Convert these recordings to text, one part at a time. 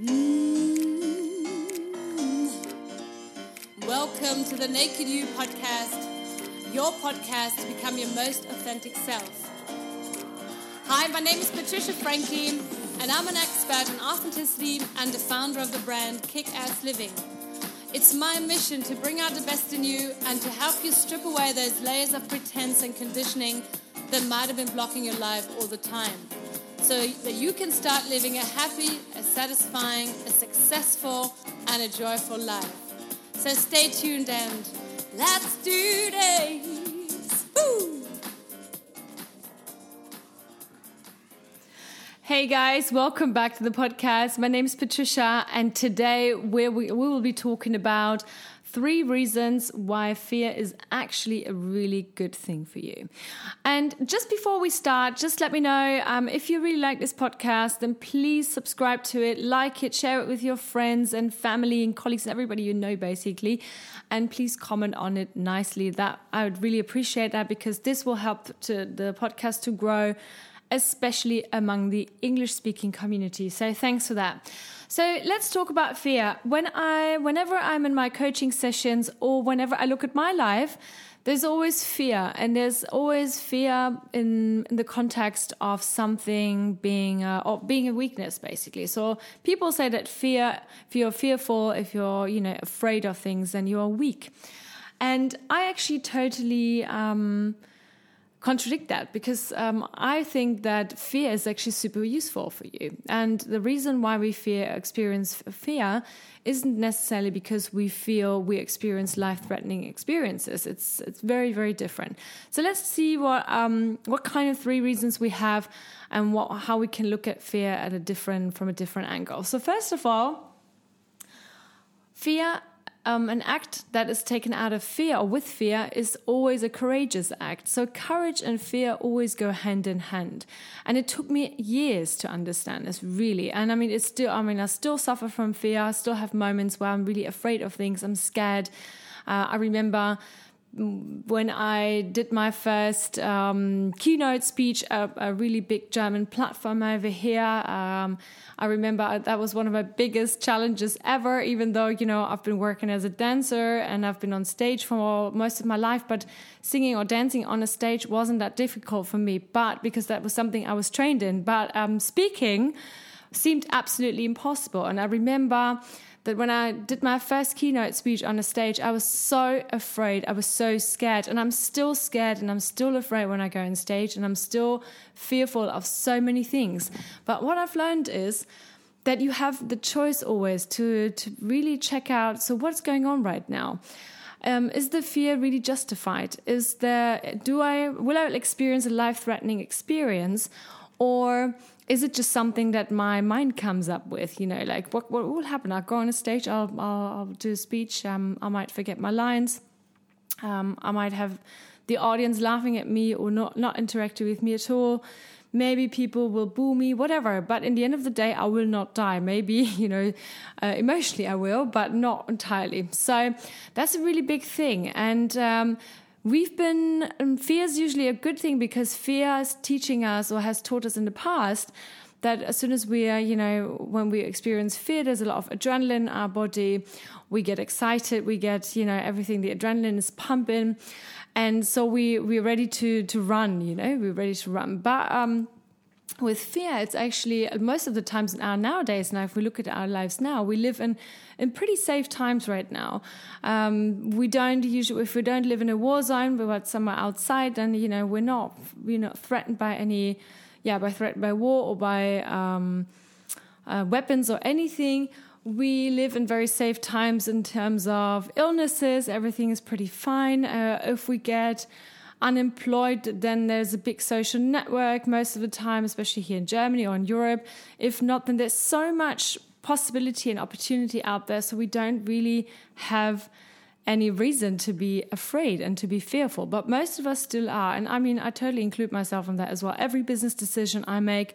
Mm. Welcome to the Naked You podcast, your podcast to become your most authentic self. Hi, my name is Patricia Franklin, and I'm an expert in authenticity and the founder of the brand Kick Ass Living. It's my mission to bring out the best in you and to help you strip away those layers of pretense and conditioning that might have been blocking your life all the time so that you can start living a happy, a satisfying, a successful, and a joyful life. So stay tuned and let's do this! Hey guys, welcome back to the podcast. My name is Patricia, and today we, we will be talking about three reasons why fear is actually a really good thing for you. And just before we start, just let me know um, if you really like this podcast, then please subscribe to it, like it, share it with your friends and family and colleagues and everybody you know, basically. And please comment on it nicely. That I would really appreciate that because this will help to the podcast to grow, especially among the English speaking community. So thanks for that. So let's talk about fear. When I, whenever I'm in my coaching sessions or whenever I look at my life, there's always fear, and there's always fear in, in the context of something being a, or being a weakness, basically. So people say that fear, if you're fearful, if you're you know afraid of things, then you are weak. And I actually totally. Um, contradict that because um, I think that fear is actually super useful for you. And the reason why we fear experience fear isn't necessarily because we feel we experience life threatening experiences. It's it's very very different. So let's see what um, what kind of three reasons we have and what how we can look at fear at a different from a different angle. So first of all, fear um, an act that is taken out of fear or with fear is always a courageous act. So courage and fear always go hand in hand. And it took me years to understand this, really. And I mean, it's still, I mean, I still suffer from fear. I still have moments where I'm really afraid of things. I'm scared. Uh, I remember when I did my first um, keynote speech, at a, really big German platform over here. Um, I remember that was one of my biggest challenges ever, even though, you know, I've been working as a dancer and I've been on stage for most of my life, but singing or dancing on a stage wasn't that difficult for me, but because that was something I was trained in. But um, speaking seemed absolutely impossible. And I remember that when I did my first keynote speech on a stage, I was so afraid. I was so scared. And I'm still scared and I'm still afraid when I go on stage and I'm still fearful of so many things. But what I've learned is that you have the choice always to, to really check out so what's going on right now. Um, is the fear really justified? Is there do I will I experience a life threatening experience or is it just something that my mind comes up with? You know, like what what will happen? I'll go on a stage, I'll I'll, I'll do a speech, um, I might forget my lines, um, I might have the audience laughing at me or not not interacting with me at all. Maybe people will boo me, whatever. But in the end of the day, I will not die. Maybe you know, uh, emotionally I will, but not entirely. So that's a really big thing, and. Um, we've been um, fear is usually a good thing because fear is teaching us or has taught us in the past that as soon as we are you know when we experience fear there's a lot of adrenaline in our body. We get excited. We get you know everything the adrenaline is pumping. And so we we're ready to to run you know we're ready to run. But um with fear, it's actually most of the times in our nowadays. Now, if we look at our lives now, we live in in pretty safe times right now. Um, we don't usually, if we don't live in a war zone, we're somewhere outside, then you know we're not we're not threatened by any, yeah, by threat by war or by um, uh, weapons or anything. We live in very safe times in terms of illnesses. Everything is pretty fine. Uh, if we get unemployed, then there's a big social network most of the time, especially here in Germany or in Europe. If not, then there's so much possibility and opportunity out there. So we don't really have any reason to be afraid and to be fearful. But most of us still are. And I mean, I totally include myself in that as well. Every business decision I make,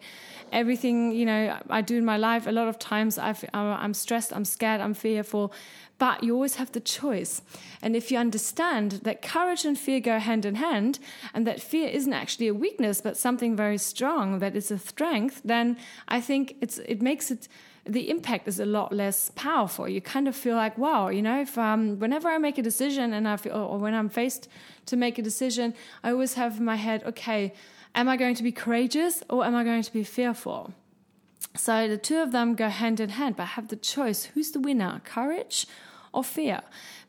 everything, you know, I do in my life, a lot of times i am stressed, I'm scared, I'm fearful but you always have the choice. And if you understand that courage and fear go hand in hand, and that fear isn't actually a weakness, but something very strong, that is a strength, then I think it's it makes it the impact is a lot less powerful. You kind of feel like, wow, you know, if um, whenever I make a decision and I feel, or when I'm faced to make a decision, I always have in my head, okay, am I going to be courageous or am I going to be fearful? So the two of them go hand in hand, but I have the choice. Who's the winner, courage or fear?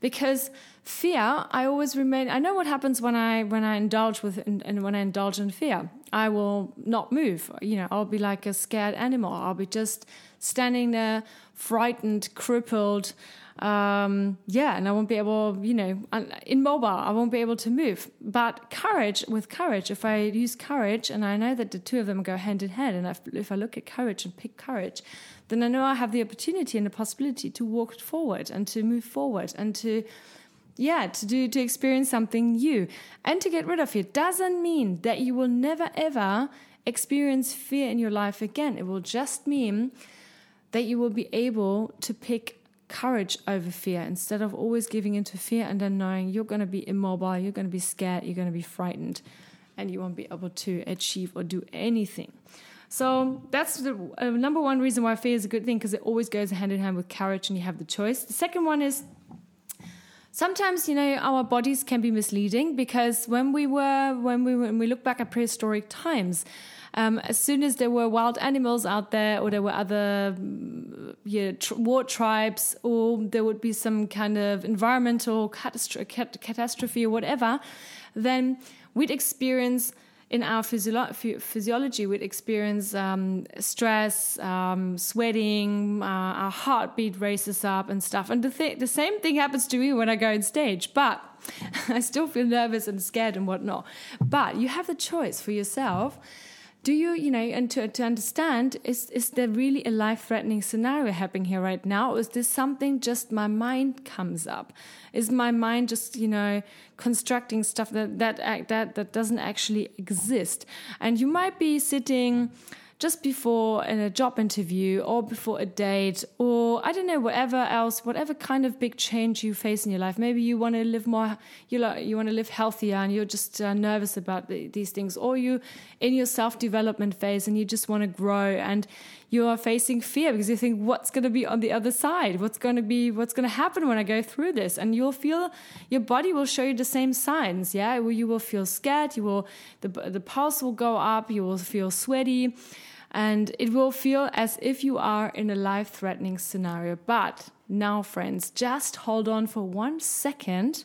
Because fear, I always remain. I know what happens when I when I indulge with and when I indulge in fear. I will not move. You know, I'll be like a scared animal. I'll be just standing there, frightened, crippled. Um, yeah, and I won't be able, you know, in mobile, I won't be able to move. But courage, with courage, if I use courage, and I know that the two of them go hand in hand, and if I look at courage and pick courage, then I know I have the opportunity and the possibility to walk forward and to move forward and to yeah to do to experience something new and to get rid of it doesn't mean that you will never ever experience fear in your life again it will just mean that you will be able to pick courage over fear instead of always giving into fear and then knowing you're going to be immobile, you're going to be scared, you're going to be frightened, and you won't be able to achieve or do anything. So that's the uh, number one reason why fear is a good thing because it always goes hand in hand with courage and you have the choice. The second one is sometimes you know our bodies can be misleading because when we were when we when we look back at prehistoric times um, as soon as there were wild animals out there or there were other mm, tr- war tribes or there would be some kind of environmental catastro- cat- catastrophe or whatever, then we'd experience in our physio- physiology, we'd experience um, stress, um, sweating, uh, our heartbeat races up and stuff. And the, th- the same thing happens to me when I go on stage, but I still feel nervous and scared and whatnot. But you have the choice for yourself do you you know and to, to understand is is there really a life threatening scenario happening here right now or is this something just my mind comes up? Is my mind just you know constructing stuff that that that that doesn't actually exist? And you might be sitting just before in a job interview or before a date or I don't know whatever else whatever kind of big change you face in your life. Maybe you want to live more you like you want to live healthier and you're just uh, nervous about the, these things or you in your self development phase and you just want to grow and you are facing fear because you think what's going to be on the other side? What's going to be what's going to happen when i go through this? And you'll feel your body will show you the same signs yeah? You will feel scared you will the, the pulse will go up you will feel sweaty and it will feel as if you are in a life threatening scenario. But now friends just hold on for one second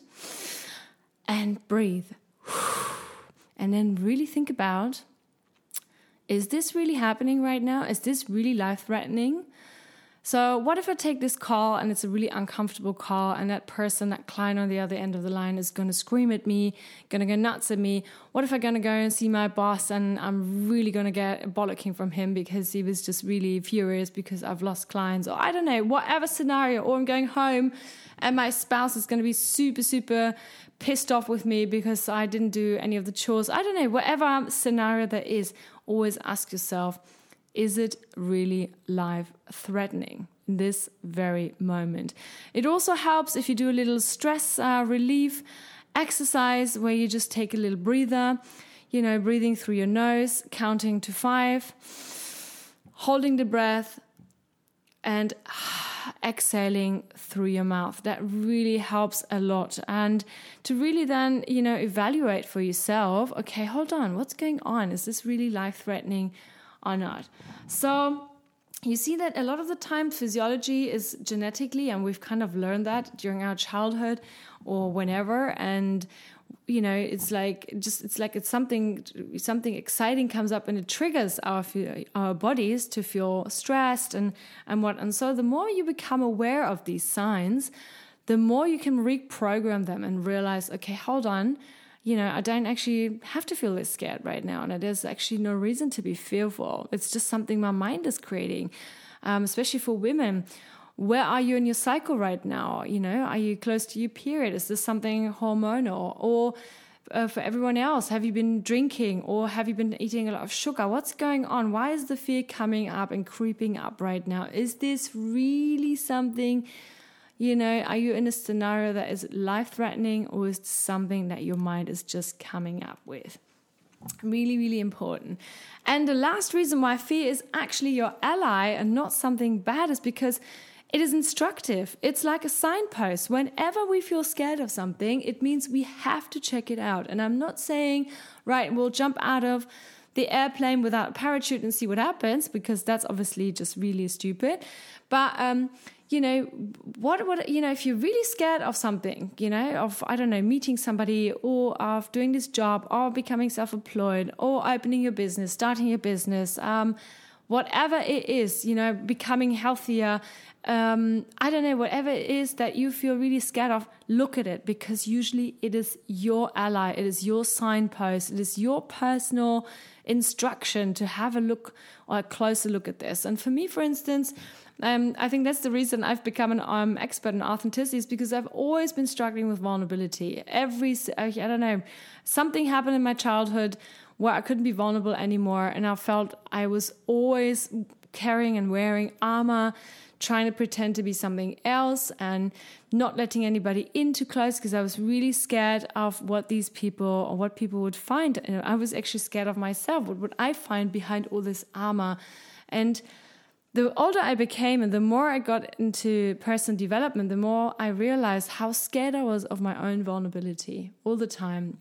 and breathe. And then really think about is this really happening right now? Is this really life threatening? So, what if I take this call and it's a really uncomfortable call, and that person, that client on the other end of the line, is going to scream at me, going to go nuts at me? What if I'm going to go and see my boss and I'm really going to get a bollocking from him because he was just really furious because I've lost clients, or I don't know, whatever scenario, or I'm going home and my spouse is going to be super, super pissed off with me because I didn't do any of the chores. I don't know, whatever scenario there is, always ask yourself is it really life threatening in this very moment? It also helps if you do a little stress uh, relief exercise where you just take a little breather, you know, breathing through your nose, counting to five, holding the breath, and exhaling through your mouth. That really helps a lot. And to really then, you know, evaluate for yourself okay, hold on, what's going on? Is this really life threatening or not? So, you see that a lot of the time physiology is genetically, and we've kind of learned that during our childhood or whenever. And you know it's like just it's like it's something something exciting comes up and it triggers our our bodies to feel stressed and and what and so the more you become aware of these signs the more you can reprogram them and realize okay hold on you know i don't actually have to feel this scared right now and there's actually no reason to be fearful it's just something my mind is creating um, especially for women where are you in your cycle right now? You know, are you close to your period? Is this something hormonal? Or uh, for everyone else, have you been drinking or have you been eating a lot of sugar? What's going on? Why is the fear coming up and creeping up right now? Is this really something, You know, are you in a scenario that is life threatening or is something that your mind is just coming up with? Really, really important. And the last reason why fear is actually your ally and not something bad is because it is instructive. It's like a signpost. Whenever we feel scared of something, it means we have to check it out. And I'm not saying, right, we'll jump out of the airplane without a parachute and see what happens, because that's obviously just really stupid. But um, you know, what what you know, if you're really scared of something, you know, of I don't know, meeting somebody or of doing this job or becoming self-employed or opening your business, starting your business, um, whatever it is, you know, becoming healthier, um, I don't know, whatever it is that you feel really scared of, look at it because usually it is your ally, it is your signpost, it is your personal instruction to have a look or a closer look at this. And for me, for instance, um, I think that's the reason I've become an um, expert in authenticity is because I've always been struggling with vulnerability. Every, I don't know, something happened in my childhood where I couldn't be vulnerable anymore. And I felt I was always carrying and wearing armor, trying to pretend to be something else and not letting anybody in too close because I was really scared of what these people or what people would find. And I was actually scared of myself. What would I find behind all this armor? And the older I became and the more I got into personal development, the more I realized how scared I was of my own vulnerability all the time.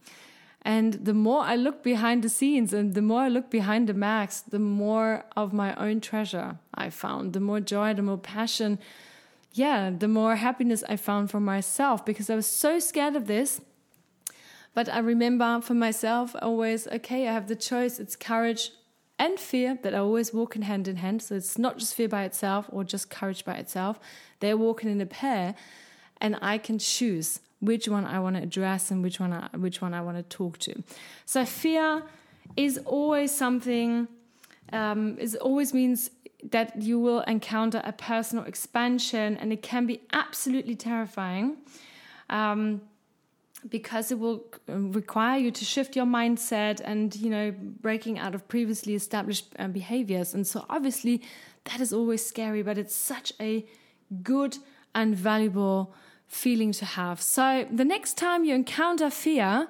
And the more I look behind the scenes and the more I look behind the masks, the more of my own treasure I found, the more joy, the more passion, yeah, the more happiness I found for myself because I was so scared of this. But I remember for myself always, okay, I have the choice. It's courage and fear that are always walking hand in hand. So it's not just fear by itself or just courage by itself. They're walking in a pair, and I can choose which one I want to address and which one I, which one I want to talk to. So fear is always something. Um, is always means that you will encounter a personal expansion, and it can be absolutely terrifying. Um, because it will um, require you to shift your mindset and you know breaking out of previously established uh, behaviors. And so obviously that is always scary but it's such a good and valuable feeling to have. So the next time you encounter fear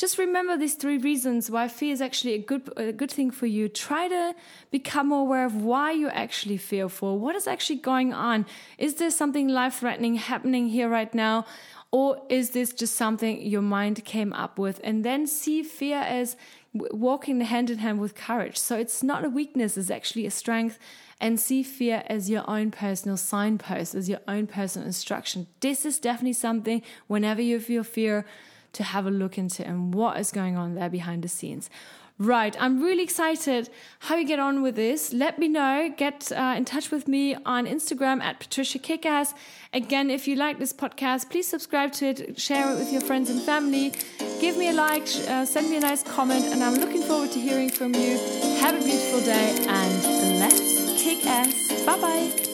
just remember these three reasons why fear is actually a good a good thing for you. Try to become more aware of why you're actually fearful what is actually going on? Is there something life threatening happening here right now or is this just something your mind came up with? And then see fear as walking hand in hand with courage. So it's not a weakness, it's actually a strength. And see fear as your own personal signpost, as your own personal instruction. This is definitely something whenever you feel fear to have a look into and what is going on there behind the scenes. Right, I'm really excited how you get on with this. Let me know. Get uh, in touch with me on Instagram at Patricia Kickass. Again, if you like this podcast, please subscribe to it, share it with your friends and family. Give me a like, uh, send me a nice comment, and I'm looking forward to hearing from you. Have a beautiful day and let's kick ass. Bye bye.